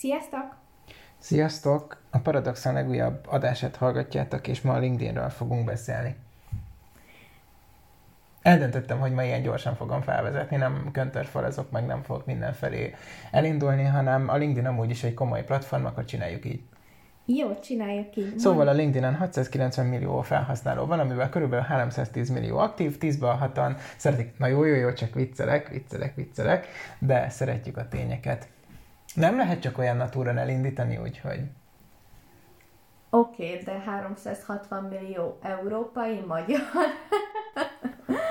Sziasztok! Sziasztok! A Paradoxon legújabb adását hallgatjátok, és ma a LinkedInről fogunk beszélni. Eldöntöttem, hogy ma ilyen gyorsan fogom felvezetni, nem köntörfalazok, meg nem fogok mindenfelé elindulni, hanem a LinkedIn amúgy is egy komoly platform, akkor csináljuk így. Jó, csináljuk így. Szóval a LinkedIn-en 690 millió felhasználó van, amivel körülbelül 310 millió aktív, 10-ből 6 szeretik, na jó, jó, jó, csak viccelek, viccelek, viccelek, de szeretjük a tényeket. Nem lehet csak olyan natúron elindítani, úgyhogy... Oké, okay, de 360 millió európai magyar.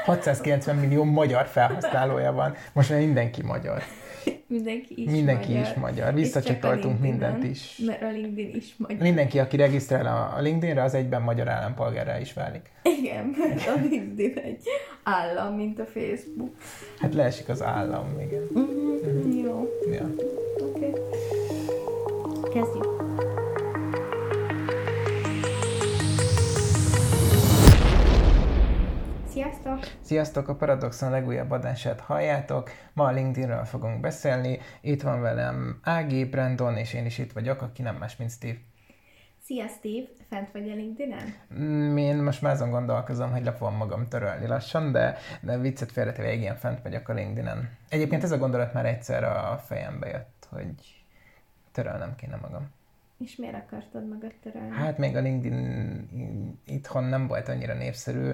690 millió magyar felhasználója van. Most már mindenki magyar. Mindenki is Mindenki magyar. is magyar. Visszacsatoltunk mindent is. Mert a LinkedIn is magyar. Mindenki, aki regisztrál a LinkedInre, az egyben magyar állampolgárrá is válik. Igen, mert a LinkedIn egy állam, mint a Facebook. Hát leesik az állam, igen. Mm-hmm. Jó. Ja. Oké. Okay. Kezdjük. Sziasztok! Sziasztok! A Paradoxon legújabb adását halljátok. Ma a LinkedInről fogunk beszélni. Itt van velem Ági, Brandon, és én is itt vagyok, aki nem más, mint Steve. Szia Steve! Fent vagy a LinkedIn-en? Mm, Én most már azon gondolkozom, hogy le fogom magam törölni lassan, de, de viccet félretéve igen, fent vagyok a LinkedIn-en. Egyébként ez a gondolat már egyszer a fejembe jött, hogy törölnem kéne magam. És miért akartad magad törölni? Hát még a LinkedIn itthon nem volt annyira népszerű,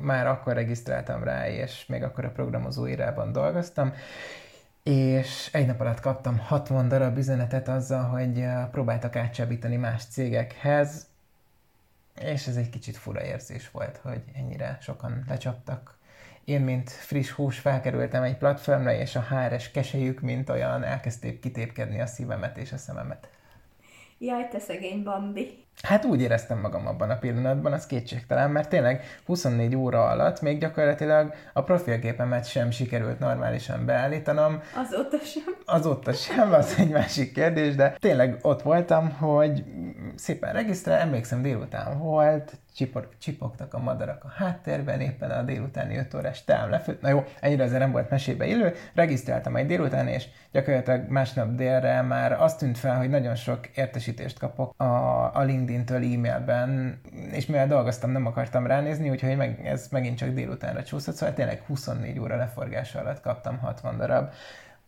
már akkor regisztráltam rá, és még akkor a programozó irában dolgoztam, és egy nap alatt kaptam 60 darab üzenetet azzal, hogy eh, próbáltak átcsábítani más cégekhez, és ez egy kicsit fura érzés volt, hogy ennyire sokan lecsaptak. Én, mint friss hús felkerültem egy platformra, és a HRS keselyük, mint olyan, elkezdték kitépkedni a szívemet és a szememet. Jaj, te szegény Bambi. Hát úgy éreztem magam abban a pillanatban, az kétségtelen, mert tényleg 24 óra alatt még gyakorlatilag a profilképemet sem sikerült normálisan beállítanom. Azóta sem. Azóta sem, az egy másik kérdés, de tényleg ott voltam, hogy szépen regisztrál, emlékszem délután volt, csipor, csipogtak a madarak a háttérben, éppen a délutáni 5 órás távol lefőtt. Na jó, ennyire azért nem volt mesébe illő. Regisztráltam egy délután, és gyakorlatilag másnap délre már azt tűnt fel, hogy nagyon sok értesítést kapok a, a LinkedIn-től e-mailben, és mivel dolgoztam, nem akartam ránézni, úgyhogy meg, ez megint csak délutánra csúszott, szóval tényleg 24 óra leforgása alatt kaptam 60 darab,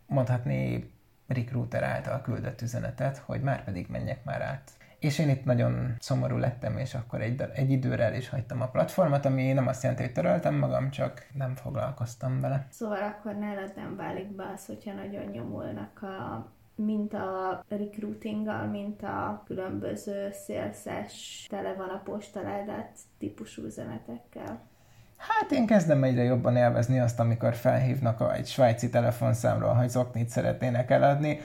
mondhatni recruiter által küldött üzenetet, hogy már pedig menjek már át és én itt nagyon szomorú lettem, és akkor egy, egy időre el is hagytam a platformot, ami nem azt jelenti, hogy töröltem magam, csak nem foglalkoztam vele. Szóval akkor nálad nem válik be az, hogyha nagyon nyomulnak a mint a recruitinggal, mint a különböző szélszes, tele van a postaládát típusú üzenetekkel. Hát én kezdem egyre jobban élvezni azt, amikor felhívnak a, egy svájci telefonszámról, hogy zoknit szeretnének eladni,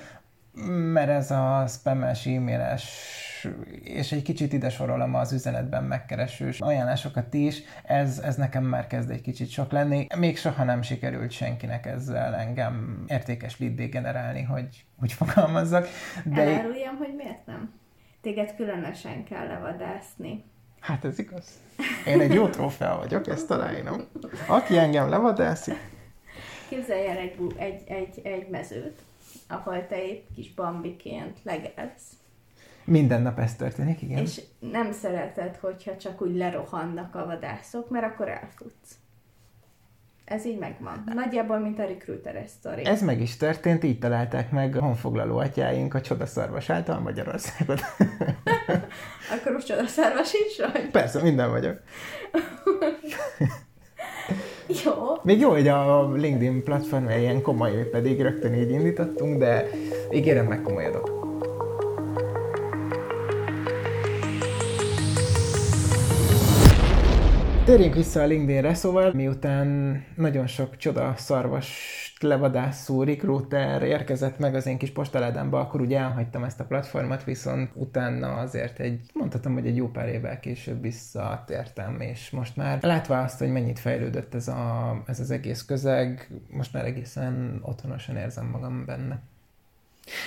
mert ez a spames, e-mailes és egy kicsit ide sorolom az üzenetben megkeresős ajánlásokat is, ez, ez nekem már kezd egy kicsit sok lenni. Még soha nem sikerült senkinek ezzel engem értékes lead generálni, hogy úgy fogalmazzak. De... Eláruljam, hogy miért nem? Téged különösen kell levadászni. Hát ez igaz. Én egy jó trófea vagyok, ezt találom. Aki engem levadászik. Képzelj el egy, egy, egy, egy mezőt, ahol te épp kis bambiként legelsz minden nap ez történik, igen. És nem szereted, hogyha csak úgy lerohannak a vadászok, mert akkor elfutsz. Ez így megvan. Nagyjából, mint a recruiter sztori. Ez meg is történt, így találták meg a honfoglaló atyáink a csodaszarvas által Magyarországot. Akkor most csodaszarvas is vagy? Persze, minden vagyok. jó. Még jó, hogy a LinkedIn platform ilyen komoly, pedig rögtön így indítottunk, de ígérem megkomolyodok. Térjünk vissza a LinkedInre, szóval miután nagyon sok csoda szarvas levadászó recruiter érkezett meg az én kis postaládámba, akkor ugye elhagytam ezt a platformot, viszont utána azért egy, mondhatom, hogy egy jó pár évvel később visszatértem, és most már látva azt, hogy mennyit fejlődött ez, a, ez az egész közeg, most már egészen otthonosan érzem magam benne.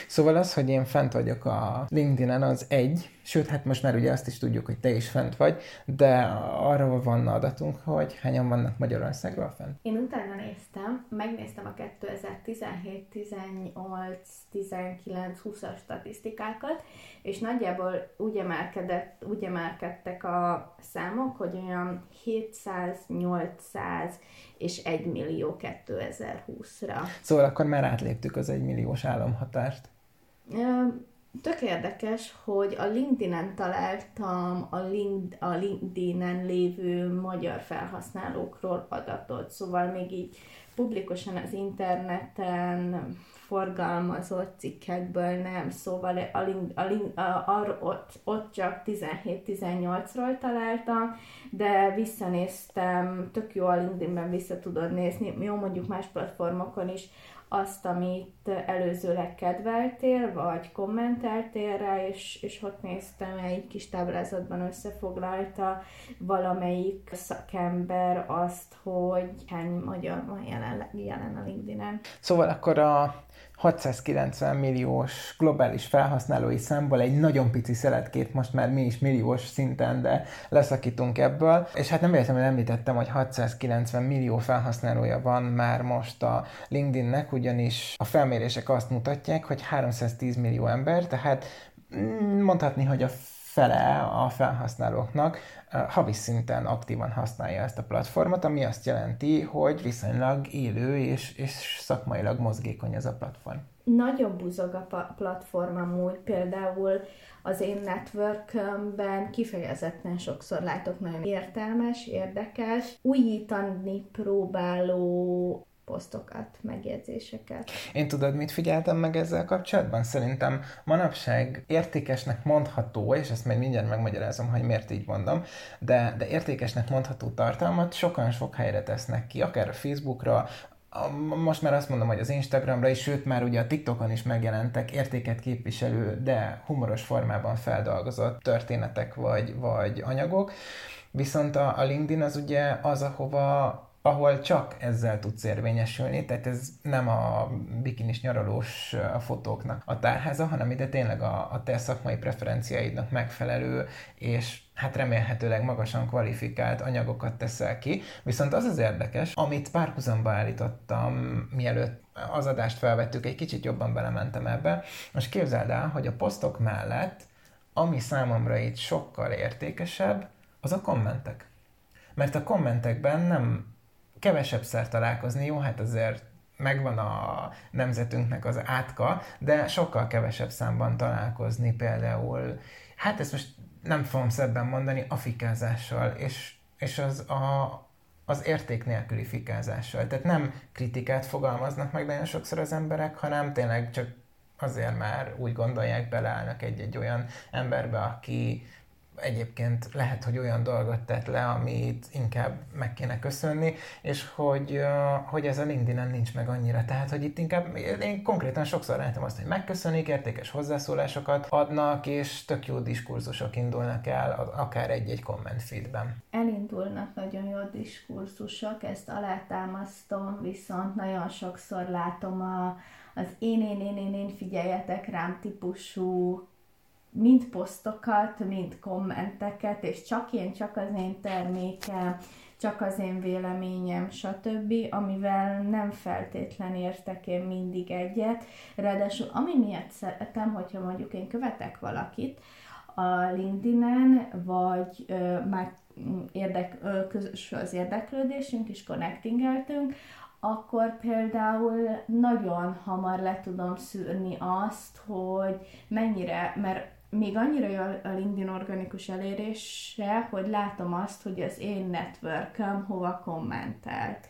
Szóval az, hogy én fent vagyok a LinkedIn-en, az egy, sőt, hát most már ugye azt is tudjuk, hogy te is fent vagy, de arról van adatunk, hogy hányan vannak Magyarországról fent? Én utána néztem, megnéztem a 2017, 18, 19, 20-as statisztikákat, és nagyjából úgy, emelkedett, úgy emelkedtek a számok, hogy olyan 700, 800 és 1 millió 2020-ra. Szóval akkor már átléptük az 1 milliós államhatárt. Tök érdekes, hogy a LinkedIn-en találtam a, Link, a LinkedIn-en lévő magyar felhasználókról adatot, szóval még így publikusan az interneten forgalmazott cikkekből nem, szóval a link, a link, a, a, ott, ott csak 17-18-ról találtam, de visszanéztem, tök jó a LinkedIn-ben vissza tudod nézni, jó mondjuk más platformokon is, azt, amit előzőleg kedveltél, vagy kommenteltél rá, és, és ott néztem, egy kis táblázatban összefoglalta valamelyik szakember azt, hogy hány magyar van jelen, jelen a LinkedIn-en. Szóval akkor a 690 milliós globális felhasználói számból egy nagyon pici szeletkét most már mi is milliós szinten, de leszakítunk ebből. És hát nem véletlenül említettem, hogy 690 millió felhasználója van már most a LinkedInnek, ugyanis a felmérések azt mutatják, hogy 310 millió ember, tehát mm, mondhatni, hogy a fele a felhasználóknak havi szinten aktívan használja ezt a platformot, ami azt jelenti, hogy viszonylag élő és, és szakmailag mozgékony ez a platform. Nagyon buzog a platform amúgy, például az én networkben kifejezetten sokszor látok nagyon értelmes, érdekes, újítani próbáló posztokat, megjegyzéseket. Én tudod, mit figyeltem meg ezzel kapcsolatban? Szerintem manapság értékesnek mondható, és ezt majd mindjárt megmagyarázom, hogy miért így mondom, de, de értékesnek mondható tartalmat sokan sok helyre tesznek ki, akár a Facebookra, most már azt mondom, hogy az Instagramra is, sőt már ugye a TikTokon is megjelentek értéket képviselő, de humoros formában feldolgozott történetek vagy, vagy anyagok. Viszont a, a LinkedIn az ugye az, ahova ahol csak ezzel tudsz érvényesülni, tehát ez nem a bikinis nyaralós fotóknak a tárháza, hanem ide tényleg a, a te szakmai preferenciáidnak megfelelő, és hát remélhetőleg magasan kvalifikált anyagokat teszel ki. Viszont az az érdekes, amit párhuzamba állítottam, mielőtt az adást felvettük, egy kicsit jobban belementem ebbe, most képzeld el, hogy a posztok mellett, ami számomra itt sokkal értékesebb, az a kommentek. Mert a kommentekben nem kevesebb találkozni, jó, hát azért megvan a nemzetünknek az átka, de sokkal kevesebb számban találkozni például, hát ezt most nem fogom szebben mondani, a fikázással, és, és az a, az érték nélküli fikázással. Tehát nem kritikát fogalmaznak meg nagyon sokszor az emberek, hanem tényleg csak azért már úgy gondolják, beleállnak egy-egy olyan emberbe, aki egyébként lehet, hogy olyan dolgot tett le, amit inkább meg kéne köszönni, és hogy, hogy ez a linkedin nincs meg annyira. Tehát, hogy itt inkább, én konkrétan sokszor látom azt, hogy megköszönik, értékes hozzászólásokat adnak, és tök jó diskurzusok indulnak el, akár egy-egy komment feedben. Elindulnak nagyon jó diskurzusok, ezt alátámasztom, viszont nagyon sokszor látom a, az én, én, én, én, én figyeljetek rám típusú mind posztokat, mind kommenteket, és csak én, csak az én termékem, csak az én véleményem, stb., amivel nem feltétlen értek én mindig egyet. Ráadásul ami miatt szeretem, hogyha mondjuk én követek valakit a LinkedIn-en, vagy ö, már érdek, ö, közös az érdeklődésünk, és connectingeltünk, akkor például nagyon hamar le tudom szűrni azt, hogy mennyire, mert még annyira jó a LinkedIn organikus elérése, hogy látom azt, hogy az én networköm hova kommentelt.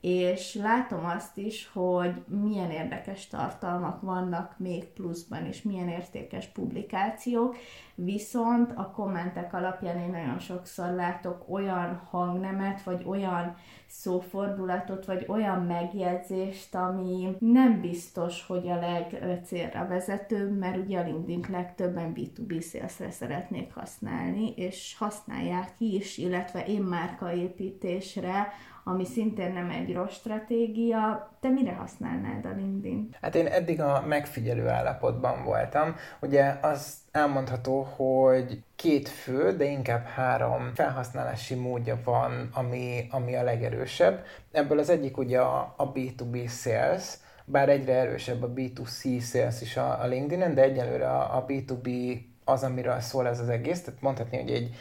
És látom azt is, hogy milyen érdekes tartalmak vannak még pluszban, és milyen értékes publikációk, viszont a kommentek alapján én nagyon sokszor látok olyan hangnemet, vagy olyan szófordulatot, vagy olyan megjegyzést, ami nem biztos, hogy a legcélra vezetőbb, mert ugye a LinkedIn legtöbben B2B szélszre szeretnék használni, és használják is, illetve én márkaépítésre, ami szintén nem egy rossz stratégia. Te mire használnád a LinkedIn? Hát én eddig a megfigyelő állapotban voltam. Ugye az elmondható, hogy két fő, de inkább három felhasználási módja van, ami, ami a legerősebb. Ebből az egyik ugye a, a B2B sales, bár egyre erősebb a B2C sales is a, a LinkedIn-en, de egyelőre a, a B2B az, amiről szól ez az egész, tehát mondhatni, hogy egy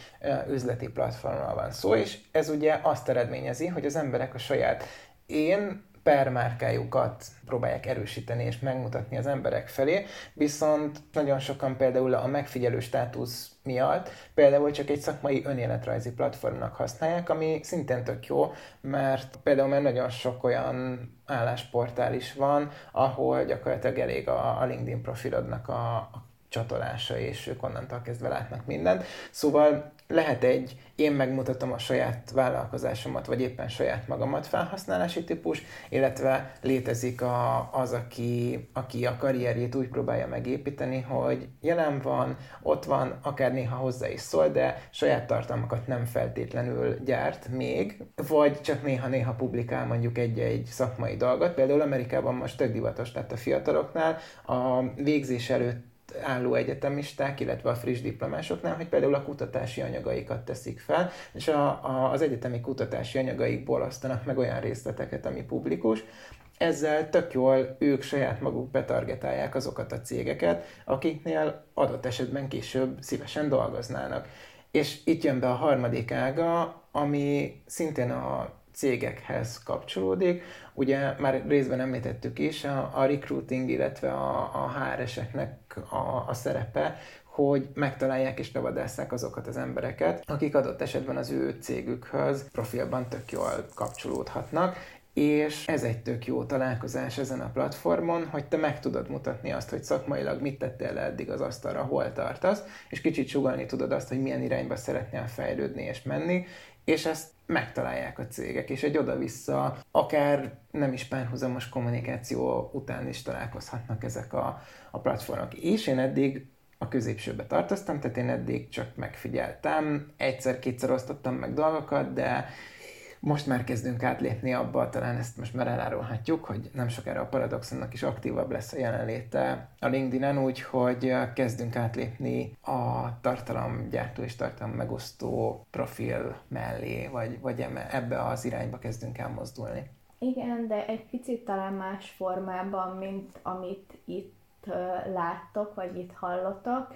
üzleti platformról van szó, és ez ugye azt eredményezi, hogy az emberek a saját én per márkájukat próbálják erősíteni és megmutatni az emberek felé, viszont nagyon sokan például a megfigyelő státusz miatt például csak egy szakmai önéletrajzi platformnak használják, ami szintén tök jó, mert például már nagyon sok olyan állásportál is van, ahol gyakorlatilag elég a, LinkedIn profilodnak a csatolása, és ők onnantól kezdve látnak mindent. Szóval lehet egy én megmutatom a saját vállalkozásomat, vagy éppen saját magamat felhasználási típus, illetve létezik a, az, aki, aki a karrierjét úgy próbálja megépíteni, hogy jelen van, ott van, akár néha hozzá is szól, de saját tartalmakat nem feltétlenül gyárt még, vagy csak néha-néha publikál mondjuk egy-egy szakmai dolgot. Például Amerikában most tök divatos lett a fiataloknál, a végzés előtt álló egyetemisták, illetve a friss diplomásoknál, hogy például a kutatási anyagaikat teszik fel, és a, a, az egyetemi kutatási anyagaikból osztanak meg olyan részleteket, ami publikus, ezzel tök jól ők saját maguk betargetálják azokat a cégeket, akiknél adott esetben később szívesen dolgoznának. És itt jön be a harmadik ága, ami szintén a cégekhez kapcsolódik. Ugye már részben említettük is, a, a recruiting, illetve a, a HR-eseknek a, a szerepe, hogy megtalálják és levadásszák azokat az embereket, akik adott esetben az ő cégükhöz profilban tök jól kapcsolódhatnak, és ez egy tök jó találkozás ezen a platformon, hogy te meg tudod mutatni azt, hogy szakmailag mit tettél le eddig az asztalra, hol tartasz, és kicsit sugalni tudod azt, hogy milyen irányba szeretnél fejlődni és menni, és ezt megtalálják a cégek, és egy oda-vissza, akár nem is párhuzamos kommunikáció után is találkozhatnak ezek a, a platformok. És én eddig a középsőbe tartoztam, tehát én eddig csak megfigyeltem, egyszer-kétszer osztottam meg dolgokat, de most már kezdünk átlépni abba, talán ezt most már elárulhatjuk, hogy nem sokára a Paradoxonnak is aktívabb lesz a jelenléte a LinkedIn-en, úgyhogy kezdünk átlépni a tartalomgyártó és tartalom megosztó profil mellé, vagy, vagy ebbe az irányba kezdünk elmozdulni. Igen, de egy picit talán más formában, mint amit itt láttok, vagy itt hallottok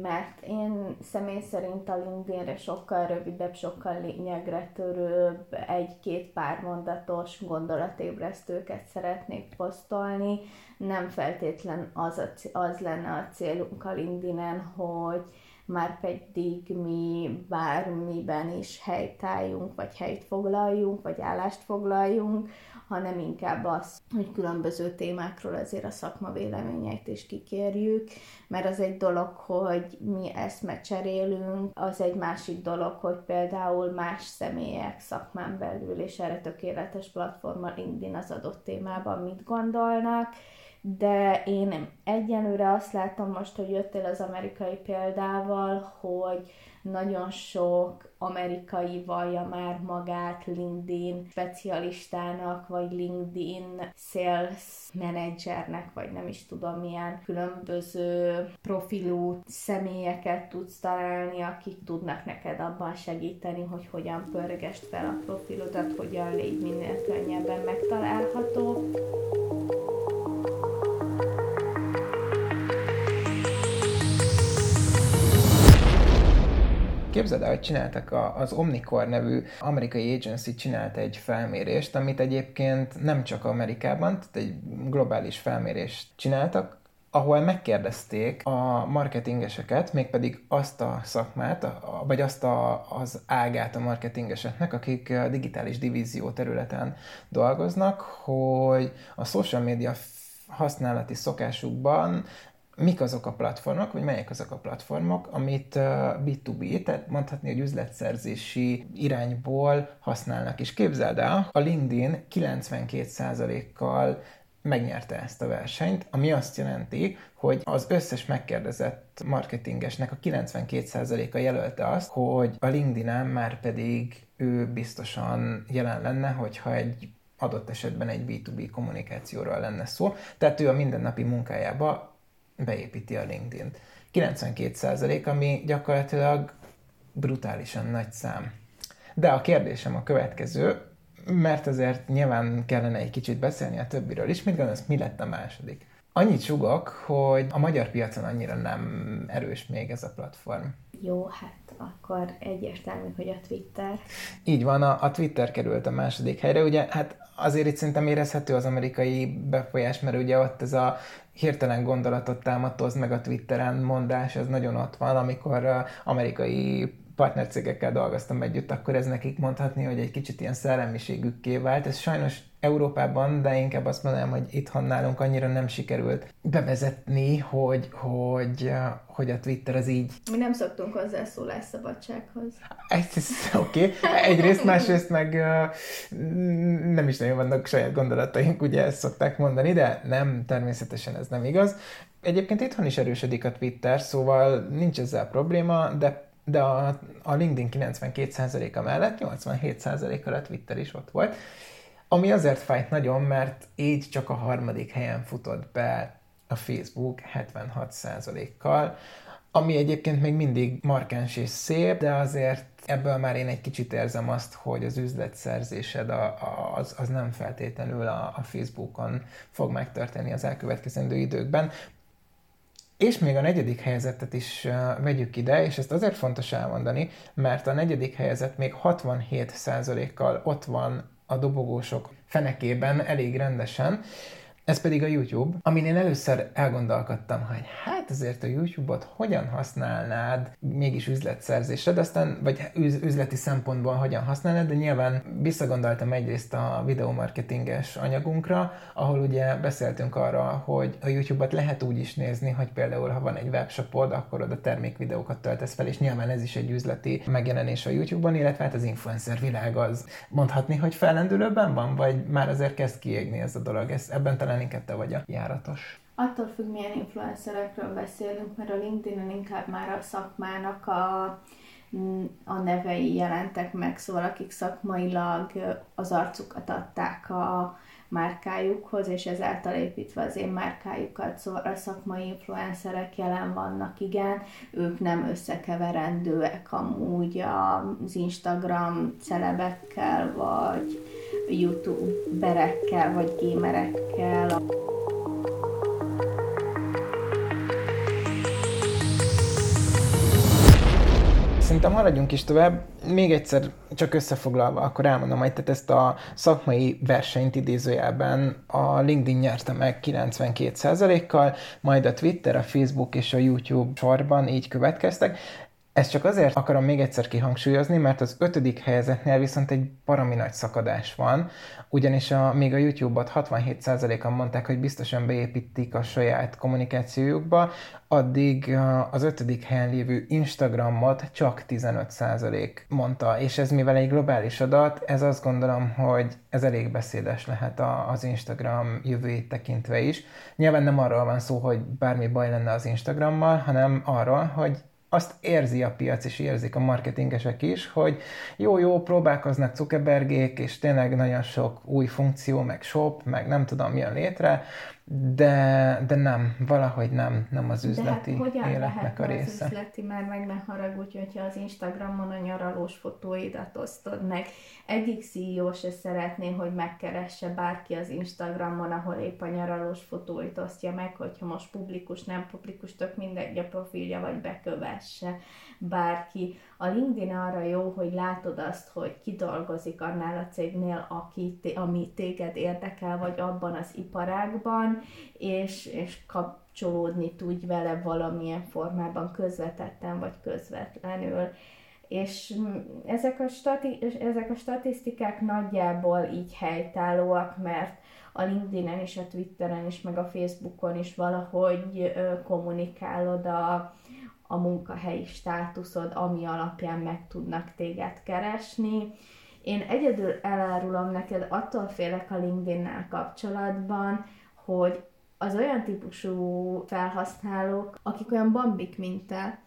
mert én személy szerint a LinkedInre sokkal rövidebb, sokkal lényegre törőbb, egy-két pár mondatos gondolatébresztőket szeretnék posztolni. Nem feltétlen az, a, az lenne a célunk a LinkedIn-en, hogy már pedig mi bármiben is helytálljunk, vagy helyt foglaljunk, vagy állást foglaljunk, hanem inkább az, hogy különböző témákról azért a szakma véleményeit is kikérjük, mert az egy dolog, hogy mi ezt cserélünk, az egy másik dolog, hogy például más személyek szakmán belül, és erre tökéletes platforma LinkedIn az adott témában mit gondolnak, de én egyenlőre azt látom most, hogy jöttél az amerikai példával, hogy nagyon sok amerikai vallja már magát LinkedIn specialistának, vagy LinkedIn sales managernek, vagy nem is tudom milyen különböző profilú személyeket tudsz találni, akik tudnak neked abban segíteni, hogy hogyan pörgest fel a profilodat, hogyan légy minél könnyebben megtalálható. Képzeld el, hogy csináltak a, az Omnicore nevű amerikai agency csinált egy felmérést, amit egyébként nem csak Amerikában, tehát egy globális felmérést csináltak, ahol megkérdezték a marketingeseket, mégpedig azt a szakmát, vagy azt a, az ágát a marketingeseknek, akik a digitális divízió területen dolgoznak, hogy a social media használati szokásukban mik azok a platformok, vagy melyek azok a platformok, amit B2B, tehát mondhatni, hogy üzletszerzési irányból használnak. És képzeld el, a LinkedIn 92%-kal megnyerte ezt a versenyt, ami azt jelenti, hogy az összes megkérdezett marketingesnek a 92%-a jelölte azt, hogy a LinkedIn-en már pedig ő biztosan jelen lenne, hogyha egy adott esetben egy B2B kommunikációról lenne szó. Tehát ő a mindennapi munkájába beépíti a LinkedIn-t. 92% ami gyakorlatilag brutálisan nagy szám. De a kérdésem a következő, mert azért nyilván kellene egy kicsit beszélni a többiről is. Mit gondolsz, mi lett a második? Annyit sugok, hogy a magyar piacon annyira nem erős még ez a platform. Jó, hát akkor egyértelmű, hogy a Twitter. Így van, a, a Twitter került a második helyre. Ugye, hát azért itt szerintem érezhető az amerikai befolyás, mert ugye ott ez a hirtelen gondolatot támatoz meg a Twitteren mondás, ez nagyon ott van, amikor amerikai partnercégekkel dolgoztam együtt, akkor ez nekik mondhatni, hogy egy kicsit ilyen szellemiségükké vált. Ez sajnos Európában, de inkább azt mondanám, hogy itthon nálunk annyira nem sikerült bevezetni, hogy, hogy, hogy a Twitter az így... Mi nem szoktunk hozzá szabadsághoz. Ez, ez oké. Okay. Egyrészt, másrészt meg nem is nagyon vannak saját gondolataink, ugye ezt szokták mondani, de nem, természetesen ez nem igaz. Egyébként itthon is erősödik a Twitter, szóval nincs ezzel probléma, de de a, a LinkedIn 92%-a mellett 87%-kal a Twitter is ott volt, ami azért fájt nagyon, mert így csak a harmadik helyen futott be a Facebook 76%-kal, ami egyébként még mindig markáns és szép, de azért ebből már én egy kicsit érzem azt, hogy az üzletszerzésed a, a, az, az nem feltétlenül a, a Facebookon fog megtörténni az elkövetkezendő időkben. És még a negyedik helyezettet is vegyük ide, és ezt azért fontos elmondani, mert a negyedik helyezett még 67%-kal ott van a dobogósok fenekében elég rendesen, ez pedig a YouTube, amin én először elgondolkodtam, hogy hát azért a YouTube-ot hogyan használnád mégis üzletszerzésre, de aztán, vagy üzleti szempontból hogyan használnád, de nyilván visszagondoltam egyrészt a videomarketinges anyagunkra, ahol ugye beszéltünk arra, hogy a YouTube-ot lehet úgy is nézni, hogy például ha van egy webshopod, akkor oda termékvideókat töltesz fel, és nyilván ez is egy üzleti megjelenés a YouTube-on, illetve hát az influencer világ az mondhatni, hogy fellendülőben van, vagy már azért kezd kiégni ez a dolog. Ez, ebben talán inkább te vagy a járatos. Attól függ, milyen influencerekről beszélünk, mert a LinkedIn-en inkább már a szakmának a, a nevei jelentek meg, szóval akik szakmailag az arcukat adták a márkájukhoz, és ezáltal építve az én márkájukat, szóval a szakmai influencerek jelen vannak, igen, ők nem összekeverendőek amúgy az Instagram celebekkel, vagy youtuberekkel, vagy gamerekkel. Szerintem haladjunk is tovább. Még egyszer csak összefoglalva, akkor elmondom, hogy tehát ezt a szakmai versenyt idézőjelben a LinkedIn nyerte meg 92%-kal, majd a Twitter, a Facebook és a YouTube sorban így következtek. Ezt csak azért akarom még egyszer kihangsúlyozni, mert az ötödik helyezetnél viszont egy parami nagy szakadás van, ugyanis a, még a YouTube-ot 67%-an mondták, hogy biztosan beépítik a saját kommunikációjukba, addig az ötödik helyen lévő Instagramot csak 15% mondta, és ez mivel egy globális adat, ez azt gondolom, hogy ez elég beszédes lehet az Instagram jövőjét tekintve is. Nyilván nem arról van szó, hogy bármi baj lenne az Instagrammal, hanem arról, hogy azt érzi a piac, és érzik a marketingesek is, hogy jó-jó, próbálkoznak Zuckerbergék, és tényleg nagyon sok új funkció, meg shop, meg nem tudom, mi a létre, de, de nem, valahogy nem, nem az üzleti de hát hogyan életnek a része. az üzleti, mert meg ne haragudj, hogyha az Instagramon a nyaralós fotóidat osztod meg. Egyik CEO se szeretné, hogy megkeresse bárki az Instagramon, ahol épp a nyaralós fotóit osztja meg, hogyha most publikus, nem publikus, tök mindegy a profilja, vagy bekövesse bárki. A LinkedIn arra jó, hogy látod azt, hogy ki dolgozik annál a cégnél, aki, ami téged érdekel, vagy abban az iparágban, és, és kapcsolódni tudj vele valamilyen formában, közvetetten vagy közvetlenül. És ezek a, stati- ezek a statisztikák nagyjából így helytállóak, mert a LinkedIn-en és a Twitteren is, meg a Facebookon is valahogy kommunikálod a, a munkahelyi státuszod, ami alapján meg tudnak téged keresni. Én egyedül elárulom neked, attól félek a LinkedIn-nel kapcsolatban, hogy az olyan típusú felhasználók, akik olyan bambik, mint te,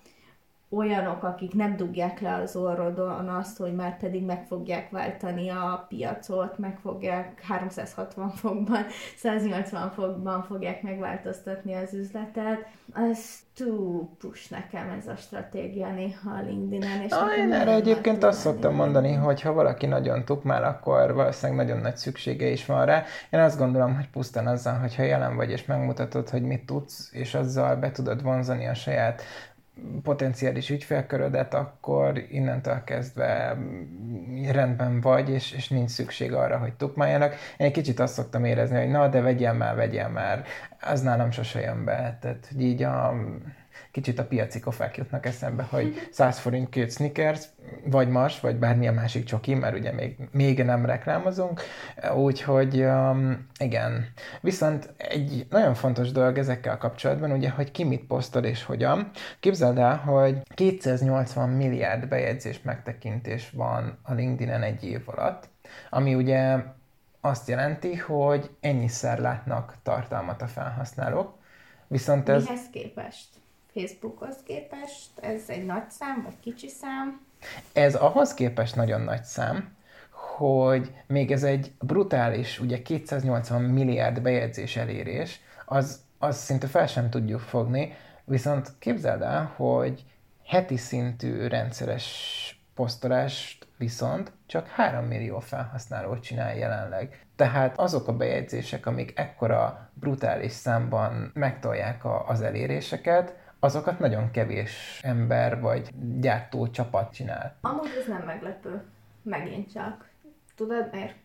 olyanok, akik nem dugják le az orrodon azt, hogy már pedig meg fogják váltani a piacot, meg fogják 360 fokban, 180 fokban fogják megváltoztatni az üzletet. Ez too push nekem ez a stratégia néha a LinkedIn-en. És ah, én erre egyébként azt szoktam mondani, hogy ha valaki nagyon tukmál, akkor valószínűleg nagyon nagy szüksége is van rá. Én azt gondolom, hogy pusztán azzal, hogyha jelen vagy és megmutatod, hogy mit tudsz, és azzal be tudod vonzani a saját potenciális ügyfélkörödet, akkor innentől kezdve rendben vagy, és, és nincs szükség arra, hogy tukmáljanak. Én egy kicsit azt szoktam érezni, hogy na, de vegyél már, vegyél már. Az nálam sose jön be. Tehát, így a kicsit a piaci kofák jutnak eszembe, hogy 100 forint két sneakers, vagy Mars, vagy bármilyen másik csoki, mert ugye még, még nem reklámozunk, úgyhogy um, igen. Viszont egy nagyon fontos dolog ezekkel kapcsolatban, ugye, hogy ki mit posztol és hogyan. Képzeld el, hogy 280 milliárd bejegyzés megtekintés van a LinkedIn-en egy év alatt, ami ugye azt jelenti, hogy ennyiszer látnak tartalmat a felhasználók. Viszont ez... Mihez képest? Facebookhoz képest? Ez egy nagy szám, vagy kicsi szám? Ez ahhoz képest nagyon nagy szám, hogy még ez egy brutális, ugye 280 milliárd bejegyzés elérés, az, az szinte fel sem tudjuk fogni, viszont képzeld el, hogy heti szintű rendszeres posztolást viszont csak 3 millió felhasználó csinál jelenleg. Tehát azok a bejegyzések, amik ekkora brutális számban megtolják a, az eléréseket, azokat nagyon kevés ember vagy gyártó csapat csinál. Amúgy ez nem meglepő. Megint csak. Tudod miért?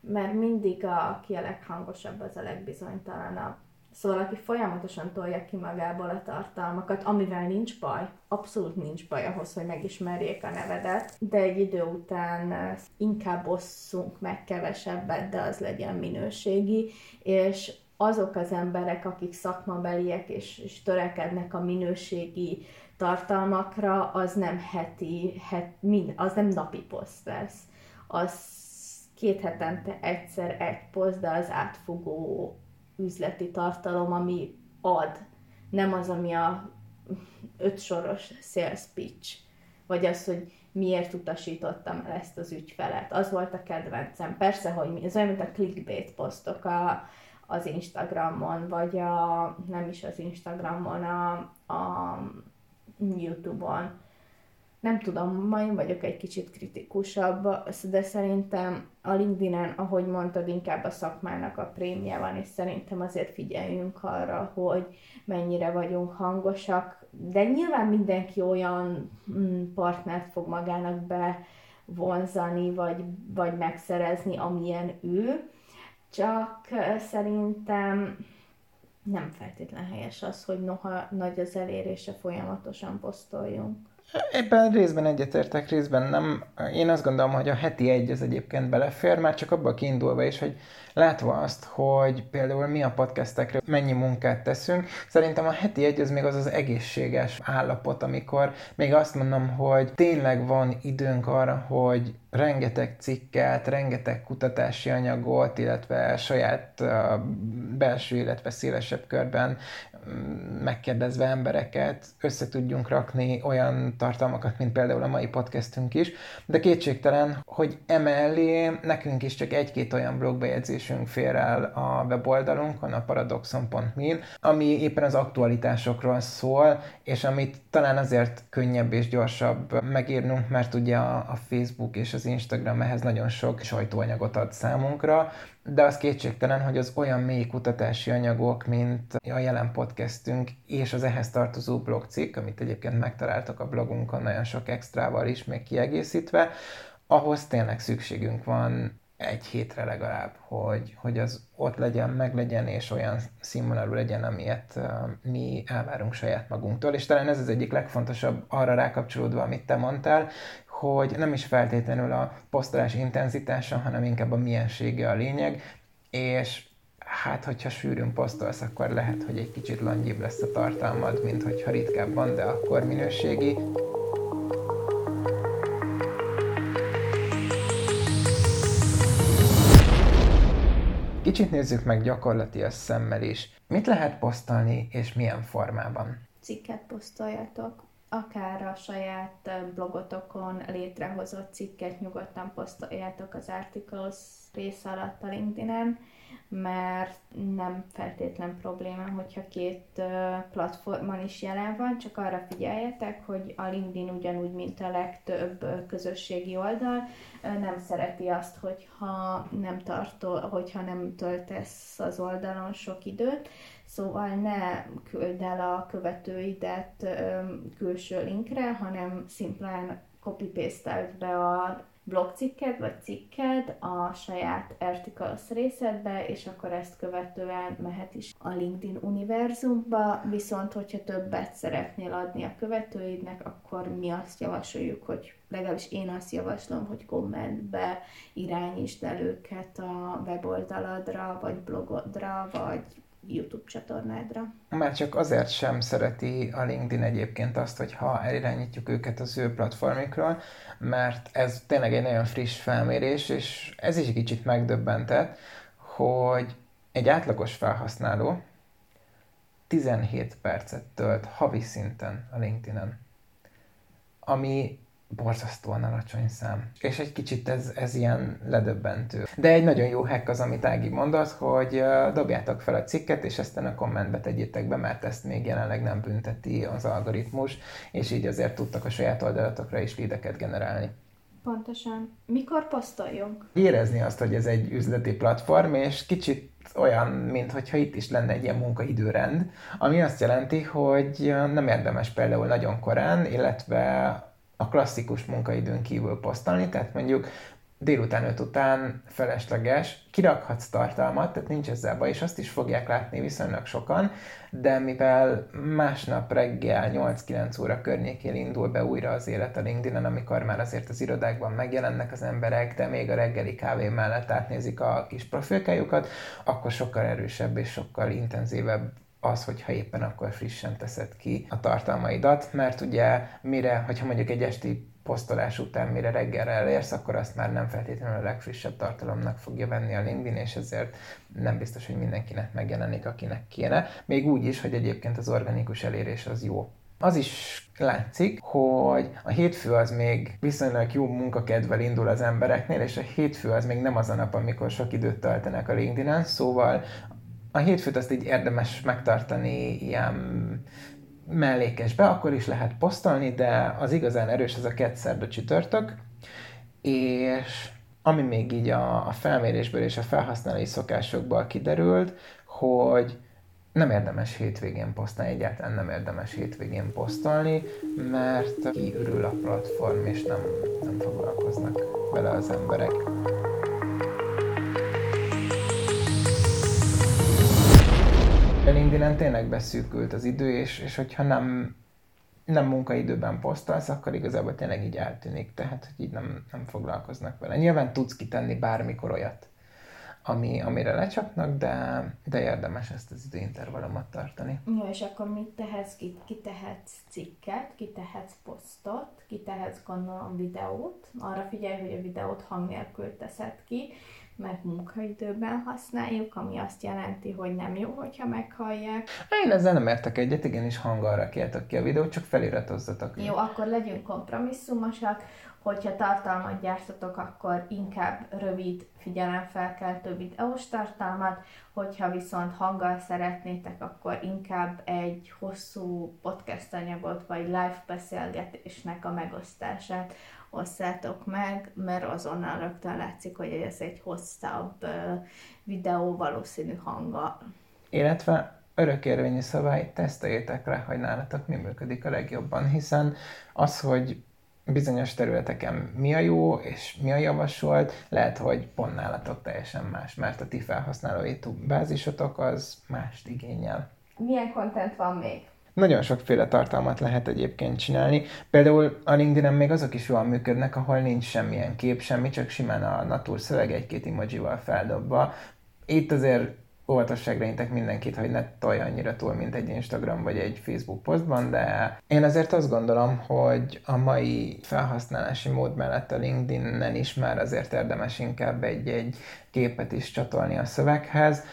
Mert mindig a, aki a leghangosabb, az a legbizonytalanabb. Szóval aki folyamatosan tolja ki magából a tartalmakat, amivel nincs baj, abszolút nincs baj ahhoz, hogy megismerjék a nevedet, de egy idő után inkább osszunk meg kevesebbet, de az legyen minőségi, és azok az emberek, akik szakmabeliek és, és törekednek a minőségi tartalmakra, az nem heti, het, mind, az nem napi poszt lesz. Az két hetente egyszer egy poszt, de az átfogó üzleti tartalom, ami ad. Nem az, ami a öt soros sales pitch, vagy az, hogy miért utasítottam el ezt az ügyfelet. Az volt a kedvencem. Persze, hogy mi, ez olyan, mint a clickbait posztok, a, az Instagramon, vagy a, nem is az Instagramon, a, a YouTube-on. Nem tudom, ma én vagyok egy kicsit kritikusabb, de szerintem a LinkedIn-en, ahogy mondtad, inkább a szakmának a prémje van, és szerintem azért figyeljünk arra, hogy mennyire vagyunk hangosak, de nyilván mindenki olyan mm, partnert fog magának bevonzani, vagy, vagy megszerezni, amilyen ő, csak szerintem nem feltétlen helyes az, hogy noha nagy az elérése, folyamatosan posztoljunk. Ebben részben egyetértek, részben nem. Én azt gondolom, hogy a heti egy az egyébként belefér, már csak abba kiindulva is, hogy látva azt, hogy például mi a podcastekre mennyi munkát teszünk, szerintem a heti egy az még az az egészséges állapot, amikor még azt mondom, hogy tényleg van időnk arra, hogy rengeteg cikket, rengeteg kutatási anyagot, illetve saját belső, illetve szélesebb körben megkérdezve embereket össze tudjunk rakni olyan tartalmakat, mint például a mai podcastünk is, de kétségtelen, hogy emellé nekünk is csak egy-két olyan blogbejegyzésünk fér el a weboldalunkon, a paradoxon.me, ami éppen az aktualitásokról szól, és amit talán azért könnyebb és gyorsabb megírnunk, mert ugye a Facebook és az Instagram ehhez nagyon sok sajtóanyagot ad számunkra, de az kétségtelen, hogy az olyan mély kutatási anyagok, mint a jelen podcastünk és az ehhez tartozó blogcikk, amit egyébként megtaláltak a blogunkon nagyon sok extrával is még kiegészítve, ahhoz tényleg szükségünk van egy hétre legalább, hogy, hogy az ott legyen, meg legyen, és olyan színvonalú legyen, amilyet mi elvárunk saját magunktól. És talán ez az egyik legfontosabb arra rákapcsolódva, amit te mondtál, hogy nem is feltétlenül a posztolás intenzitása, hanem inkább a miensége a lényeg, és hát, hogyha sűrűn posztolsz, akkor lehet, hogy egy kicsit langyibb lesz a tartalmad, mint hogyha ritkábban, de akkor minőségi. Kicsit nézzük meg gyakorlati szemmel is. Mit lehet posztolni, és milyen formában? Cikket posztoljatok, akár a saját blogotokon létrehozott cikket nyugodtan posztoljátok az articles rész alatt a LinkedIn-en, mert nem feltétlen probléma, hogyha két platformon is jelen van, csak arra figyeljetek, hogy a LinkedIn ugyanúgy, mint a legtöbb közösségi oldal, nem szereti azt, hogyha nem, tartol, hogyha nem töltesz az oldalon sok időt, Szóval ne küld el a követőidet külső linkre, hanem szimplán copy-paste be a blogcikked vagy cikked a saját articles részedbe, és akkor ezt követően mehet is a LinkedIn univerzumba, viszont hogyha többet szeretnél adni a követőidnek, akkor mi azt javasoljuk, hogy legalábbis én azt javaslom, hogy kommentbe irányítsd el őket a weboldaladra, vagy blogodra, vagy YouTube csatornádra. Már csak azért sem szereti a LinkedIn egyébként azt, hogy ha elirányítjuk őket az ő platformikról, mert ez tényleg egy nagyon friss felmérés, és ez is egy kicsit megdöbbentett, hogy egy átlagos felhasználó 17 percet tölt havi szinten a LinkedIn-en, ami borzasztóan alacsony szám. És egy kicsit ez, ez ilyen ledöbbentő. De egy nagyon jó hack az, amit Ági mondott, hogy dobjátok fel a cikket, és ezt a kommentbe tegyétek be, mert ezt még jelenleg nem bünteti az algoritmus, és így azért tudtak a saját oldalatokra is lideket generálni. Pontosan. Mikor posztoljunk? Érezni azt, hogy ez egy üzleti platform, és kicsit olyan, mintha itt is lenne egy ilyen munkaidőrend, ami azt jelenti, hogy nem érdemes például nagyon korán, illetve a klasszikus munkaidőn kívül posztolni, tehát mondjuk délután 5 után felesleges, kirakhatsz tartalmat, tehát nincs ezzel baj, és azt is fogják látni viszonylag sokan, de mivel másnap reggel 8-9 óra környékén indul be újra az élet a linkedin amikor már azért az irodákban megjelennek az emberek, de még a reggeli kávé mellett átnézik a kis profilkájukat, akkor sokkal erősebb és sokkal intenzívebb az, hogyha éppen akkor frissen teszed ki a tartalmaidat, mert ugye mire, hogyha mondjuk egy esti posztolás után, mire reggelre elérsz, akkor azt már nem feltétlenül a legfrissebb tartalomnak fogja venni a LinkedIn, és ezért nem biztos, hogy mindenkinek megjelenik, akinek kéne. Még úgy is, hogy egyébként az organikus elérés az jó. Az is látszik, hogy a hétfő az még viszonylag jó munkakedvel indul az embereknél, és a hétfő az még nem az a nap, amikor sok időt töltenek a LinkedIn-en, szóval a hétfőt azt így érdemes megtartani ilyen mellékesbe, akkor is lehet posztolni, de az igazán erős az a kettszerda csütörtök, és ami még így a, a felmérésből és a felhasználói szokásokból kiderült, hogy nem érdemes hétvégén posztolni, egyáltalán nem érdemes hétvégén posztolni, mert kiürül a platform, és nem, nem foglalkoznak vele az emberek. LinkedIn-en tényleg beszűkült az idő, és, és hogyha nem, nem munkaidőben posztolsz, akkor igazából tényleg így eltűnik, tehát hogy így nem, nem foglalkoznak vele. Nyilván tudsz kitenni bármikor olyat, ami, amire lecsapnak, de, de érdemes ezt az időintervallumot tartani. Jó, és akkor mit tehetsz? Kitehetsz cikket, kitehetsz posztot, kitehetsz gondolom videót. Arra figyelj, hogy a videót hang nélkül teszed ki, mert munkaidőben használjuk, ami azt jelenti, hogy nem jó, hogyha meghallják. Én ezzel nem értek egyet, igenis hanggal rakjátok ki a videót, csak feliratozzatok. Jó, akkor legyünk kompromisszumosak, hogyha tartalmat gyártatok, akkor inkább rövid, figyelemfelkeltő videós tartalmat, hogyha viszont hanggal szeretnétek, akkor inkább egy hosszú podcast anyagot, vagy live beszélgetésnek a megosztását osszátok meg, mert azonnal rögtön látszik, hogy ez egy hosszabb videó valószínű hanggal. Illetve örökérvényű szabály, teszteljétek rá, hogy nálatok mi működik a legjobban, hiszen az, hogy bizonyos területeken mi a jó és mi a javasolt, lehet, hogy pont nálatok teljesen más, mert a ti felhasználói bázisotok az mást igényel. Milyen kontent van még? Nagyon sokféle tartalmat lehet egyébként csinálni. Például a linkedin még azok is jól működnek, ahol nincs semmilyen kép, semmi, csak simán a natur szöveg egy-két emojival feldobva. Itt azért óvatosságra intek mindenkit, hogy ne tolj annyira túl, mint egy Instagram vagy egy Facebook posztban, de én azért azt gondolom, hogy a mai felhasználási mód mellett a LinkedIn-en is már azért érdemes inkább egy-egy képet is csatolni a szöveghez,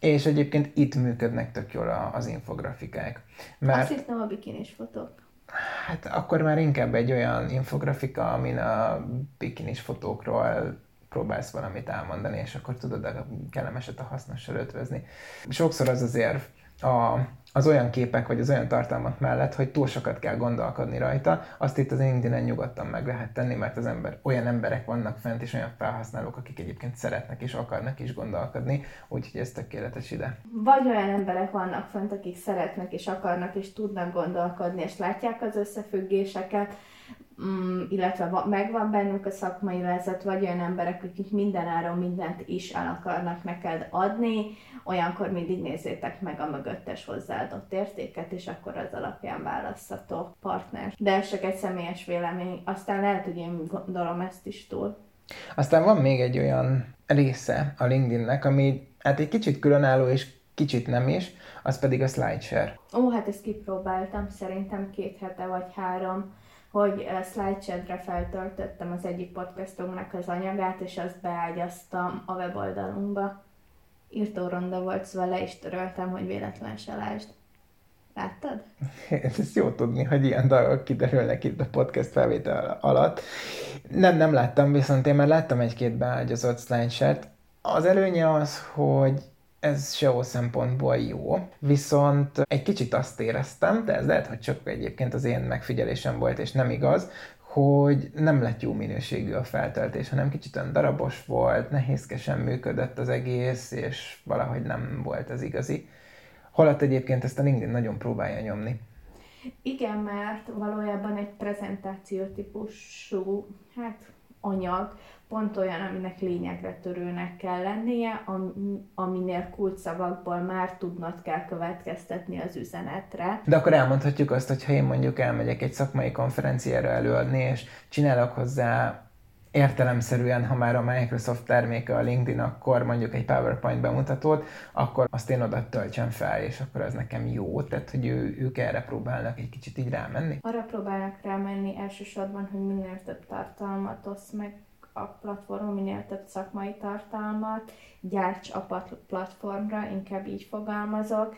és egyébként itt működnek tök jól az infografikák. Mert... Azt hittem a bikinis fotók. Hát akkor már inkább egy olyan infografika, amin a bikinis fotókról próbálsz valamit elmondani, és akkor tudod a kellemeset a hasznossal ötvözni. Sokszor az az érv a, az olyan képek, vagy az olyan tartalmak mellett, hogy túl sokat kell gondolkodni rajta, azt itt az LinkedIn-en nyugodtan meg lehet tenni, mert az ember, olyan emberek vannak fent, és olyan felhasználók, akik egyébként szeretnek és akarnak is gondolkodni, úgyhogy ez tökéletes ide. Vagy olyan emberek vannak fent, akik szeretnek és akarnak és tudnak gondolkodni, és látják az összefüggéseket, mm, illetve megvan bennük a szakmai lezet, vagy olyan emberek, akik mindenáron mindent is el akarnak neked adni, olyankor mindig nézzétek meg a mögöttes hozzáadott értéket, és akkor az alapján választható partner. De ez csak egy személyes vélemény, aztán lehet, hogy én gondolom ezt is túl. Aztán van még egy olyan része a LinkedInnek, ami hát egy kicsit különálló, és kicsit nem is, az pedig a SlideShare. Ó, hát ezt kipróbáltam szerintem két hete vagy három hogy SlideShare-re feltöltöttem az egyik podcastunknak az anyagát, és azt beágyaztam a weboldalunkba. Írtó ronda volt, szóval le töröltem, hogy véletlen se lásd. Láttad? Ez jó tudni, hogy ilyen dolgok kiderülnek itt a podcast felvétel alatt. Nem, nem láttam, viszont én már láttam egy-két beágyazott slideshare Az előnye az, hogy ez SEO szempontból jó, viszont egy kicsit azt éreztem, de ez lehet, hogy csak egyébként az én megfigyelésem volt, és nem igaz, hogy nem lett jó minőségű a feltöltés, hanem kicsit olyan darabos volt, nehézkesen működött az egész, és valahogy nem volt az igazi. Holott egyébként ezt a LinkedIn nagyon próbálja nyomni. Igen, mert valójában egy prezentáció típusú hát, anyag, pont olyan, aminek lényegre törőnek kell lennie, aminél kulcsszavakból már tudnod kell következtetni az üzenetre. De akkor elmondhatjuk azt, hogy ha én mondjuk elmegyek egy szakmai konferenciára előadni, és csinálok hozzá értelemszerűen, ha már a Microsoft terméke a LinkedIn, akkor mondjuk egy PowerPoint bemutatót, akkor azt én oda töltsem fel, és akkor az nekem jó, tehát hogy ő, ők erre próbálnak egy kicsit így rámenni. Arra próbálnak rámenni elsősorban, hogy minél több tartalmat osz meg a platformon, minél több szakmai tartalmat, gyárts a platformra, inkább így fogalmazok,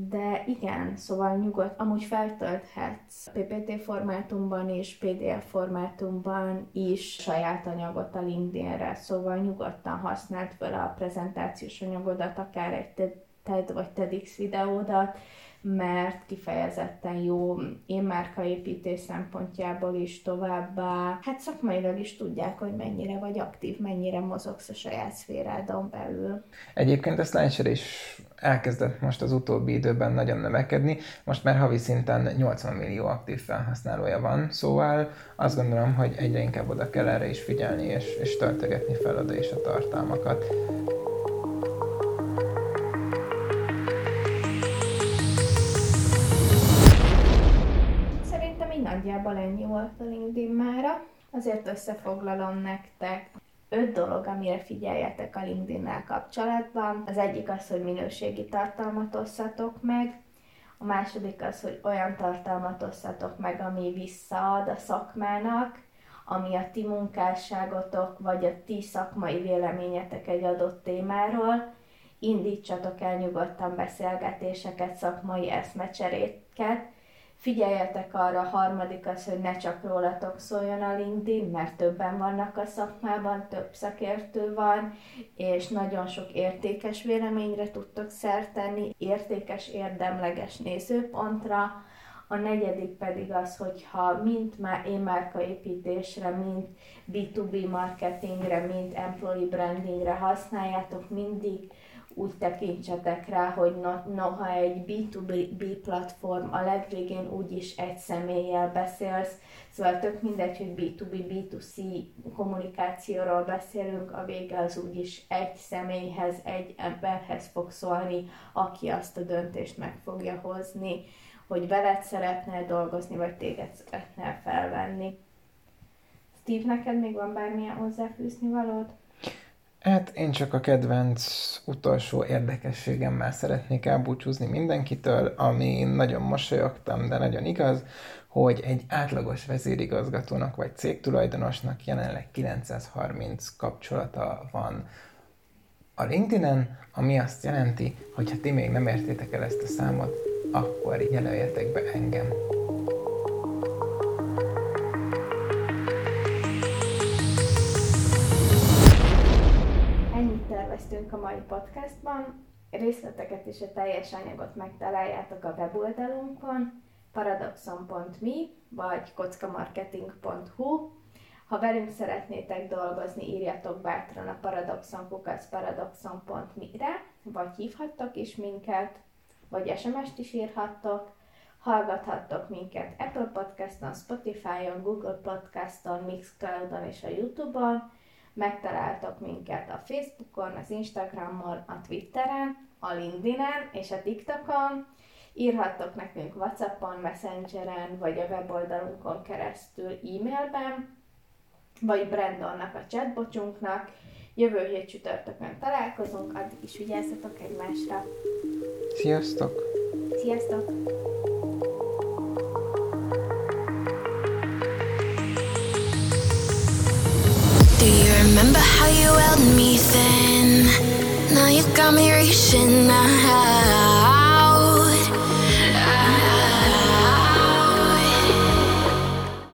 de igen, szóval nyugodt, amúgy feltölthetsz PPT formátumban és PDF formátumban is saját anyagot a LinkedInre, szóval nyugodtan használd fel a prezentációs anyagodat, akár egy TED vagy TEDx videódat, mert kifejezetten jó én márkaépítés szempontjából is továbbá, hát szakmailag is tudják, hogy mennyire vagy aktív, mennyire mozogsz a saját szférádon belül. Egyébként a Slideshare is elkezdett most az utóbbi időben nagyon növekedni, most már havi szinten 80 millió aktív felhasználója van, szóval azt gondolom, hogy egyre inkább oda kell erre is figyelni, és, és töltögetni fel oda is a tartalmakat. Volt a LinkedIn mára. Azért összefoglalom nektek öt dolog, amire figyeljetek a LinkedIn-nel kapcsolatban. Az egyik az, hogy minőségi tartalmat osszatok meg, a második az, hogy olyan tartalmat osszatok meg, ami visszaad a szakmának, ami a ti munkásságotok, vagy a ti szakmai véleményetek egy adott témáról. Indítsatok el nyugodtan beszélgetéseket, szakmai eszmecseréket, Figyeljetek arra, a harmadik az, hogy ne csak rólatok szóljon a LinkedIn, mert többen vannak a szakmában, több szakértő van, és nagyon sok értékes véleményre tudtok szert tenni, értékes, érdemleges nézőpontra, a negyedik pedig az, hogy ha mind már én márkaépítésre, mind B2B marketingre, mind employee brandingre használjátok, mindig úgy tekintsetek rá, hogy noha egy B2B platform, a legvégén úgyis egy személlyel beszélsz, szóval tök mindegy, hogy B2B, B2C kommunikációról beszélünk, a vége az úgyis egy személyhez, egy emberhez fog szólni, aki azt a döntést meg fogja hozni, hogy veled szeretne dolgozni, vagy téged szeretne felvenni. Steve, neked még van bármilyen hozzáfűzni valód? Hát én csak a kedvenc utolsó érdekességemmel szeretnék elbúcsúzni mindenkitől, ami nagyon mosolyogtam, de nagyon igaz, hogy egy átlagos vezérigazgatónak vagy cégtulajdonosnak jelenleg 930 kapcsolata van a LinkedIn-en, ami azt jelenti, hogy ha ti még nem értétek el ezt a számot, akkor jelöljetek be engem. A mai podcastban. Részleteket és a teljes anyagot megtaláljátok a weboldalunkon, paradoxon.me vagy kockamarketing.hu. Ha velünk szeretnétek dolgozni, írjatok bátran a paradoxon.paradoxon.me-re, vagy hívhattok is minket, vagy SMS-t is írhattok. Hallgathattok minket Apple Podcaston, Spotify-on, Google Podcaston, Mixcloud-on és a Youtube-on. Megtaláltok minket a Facebookon, az Instagramon, a Twitteren, a LinkedIn-en és a TikTokon Írhattok nekünk Whatsappon, Messengeren, vagy a weboldalunkon keresztül e-mailben, vagy Brandonnak a chatbocsunknak. Jövő hét csütörtökön találkozunk, addig is vigyázzatok egymásra. Sziasztok! Sziasztok! You held me then? Now you got me reaching out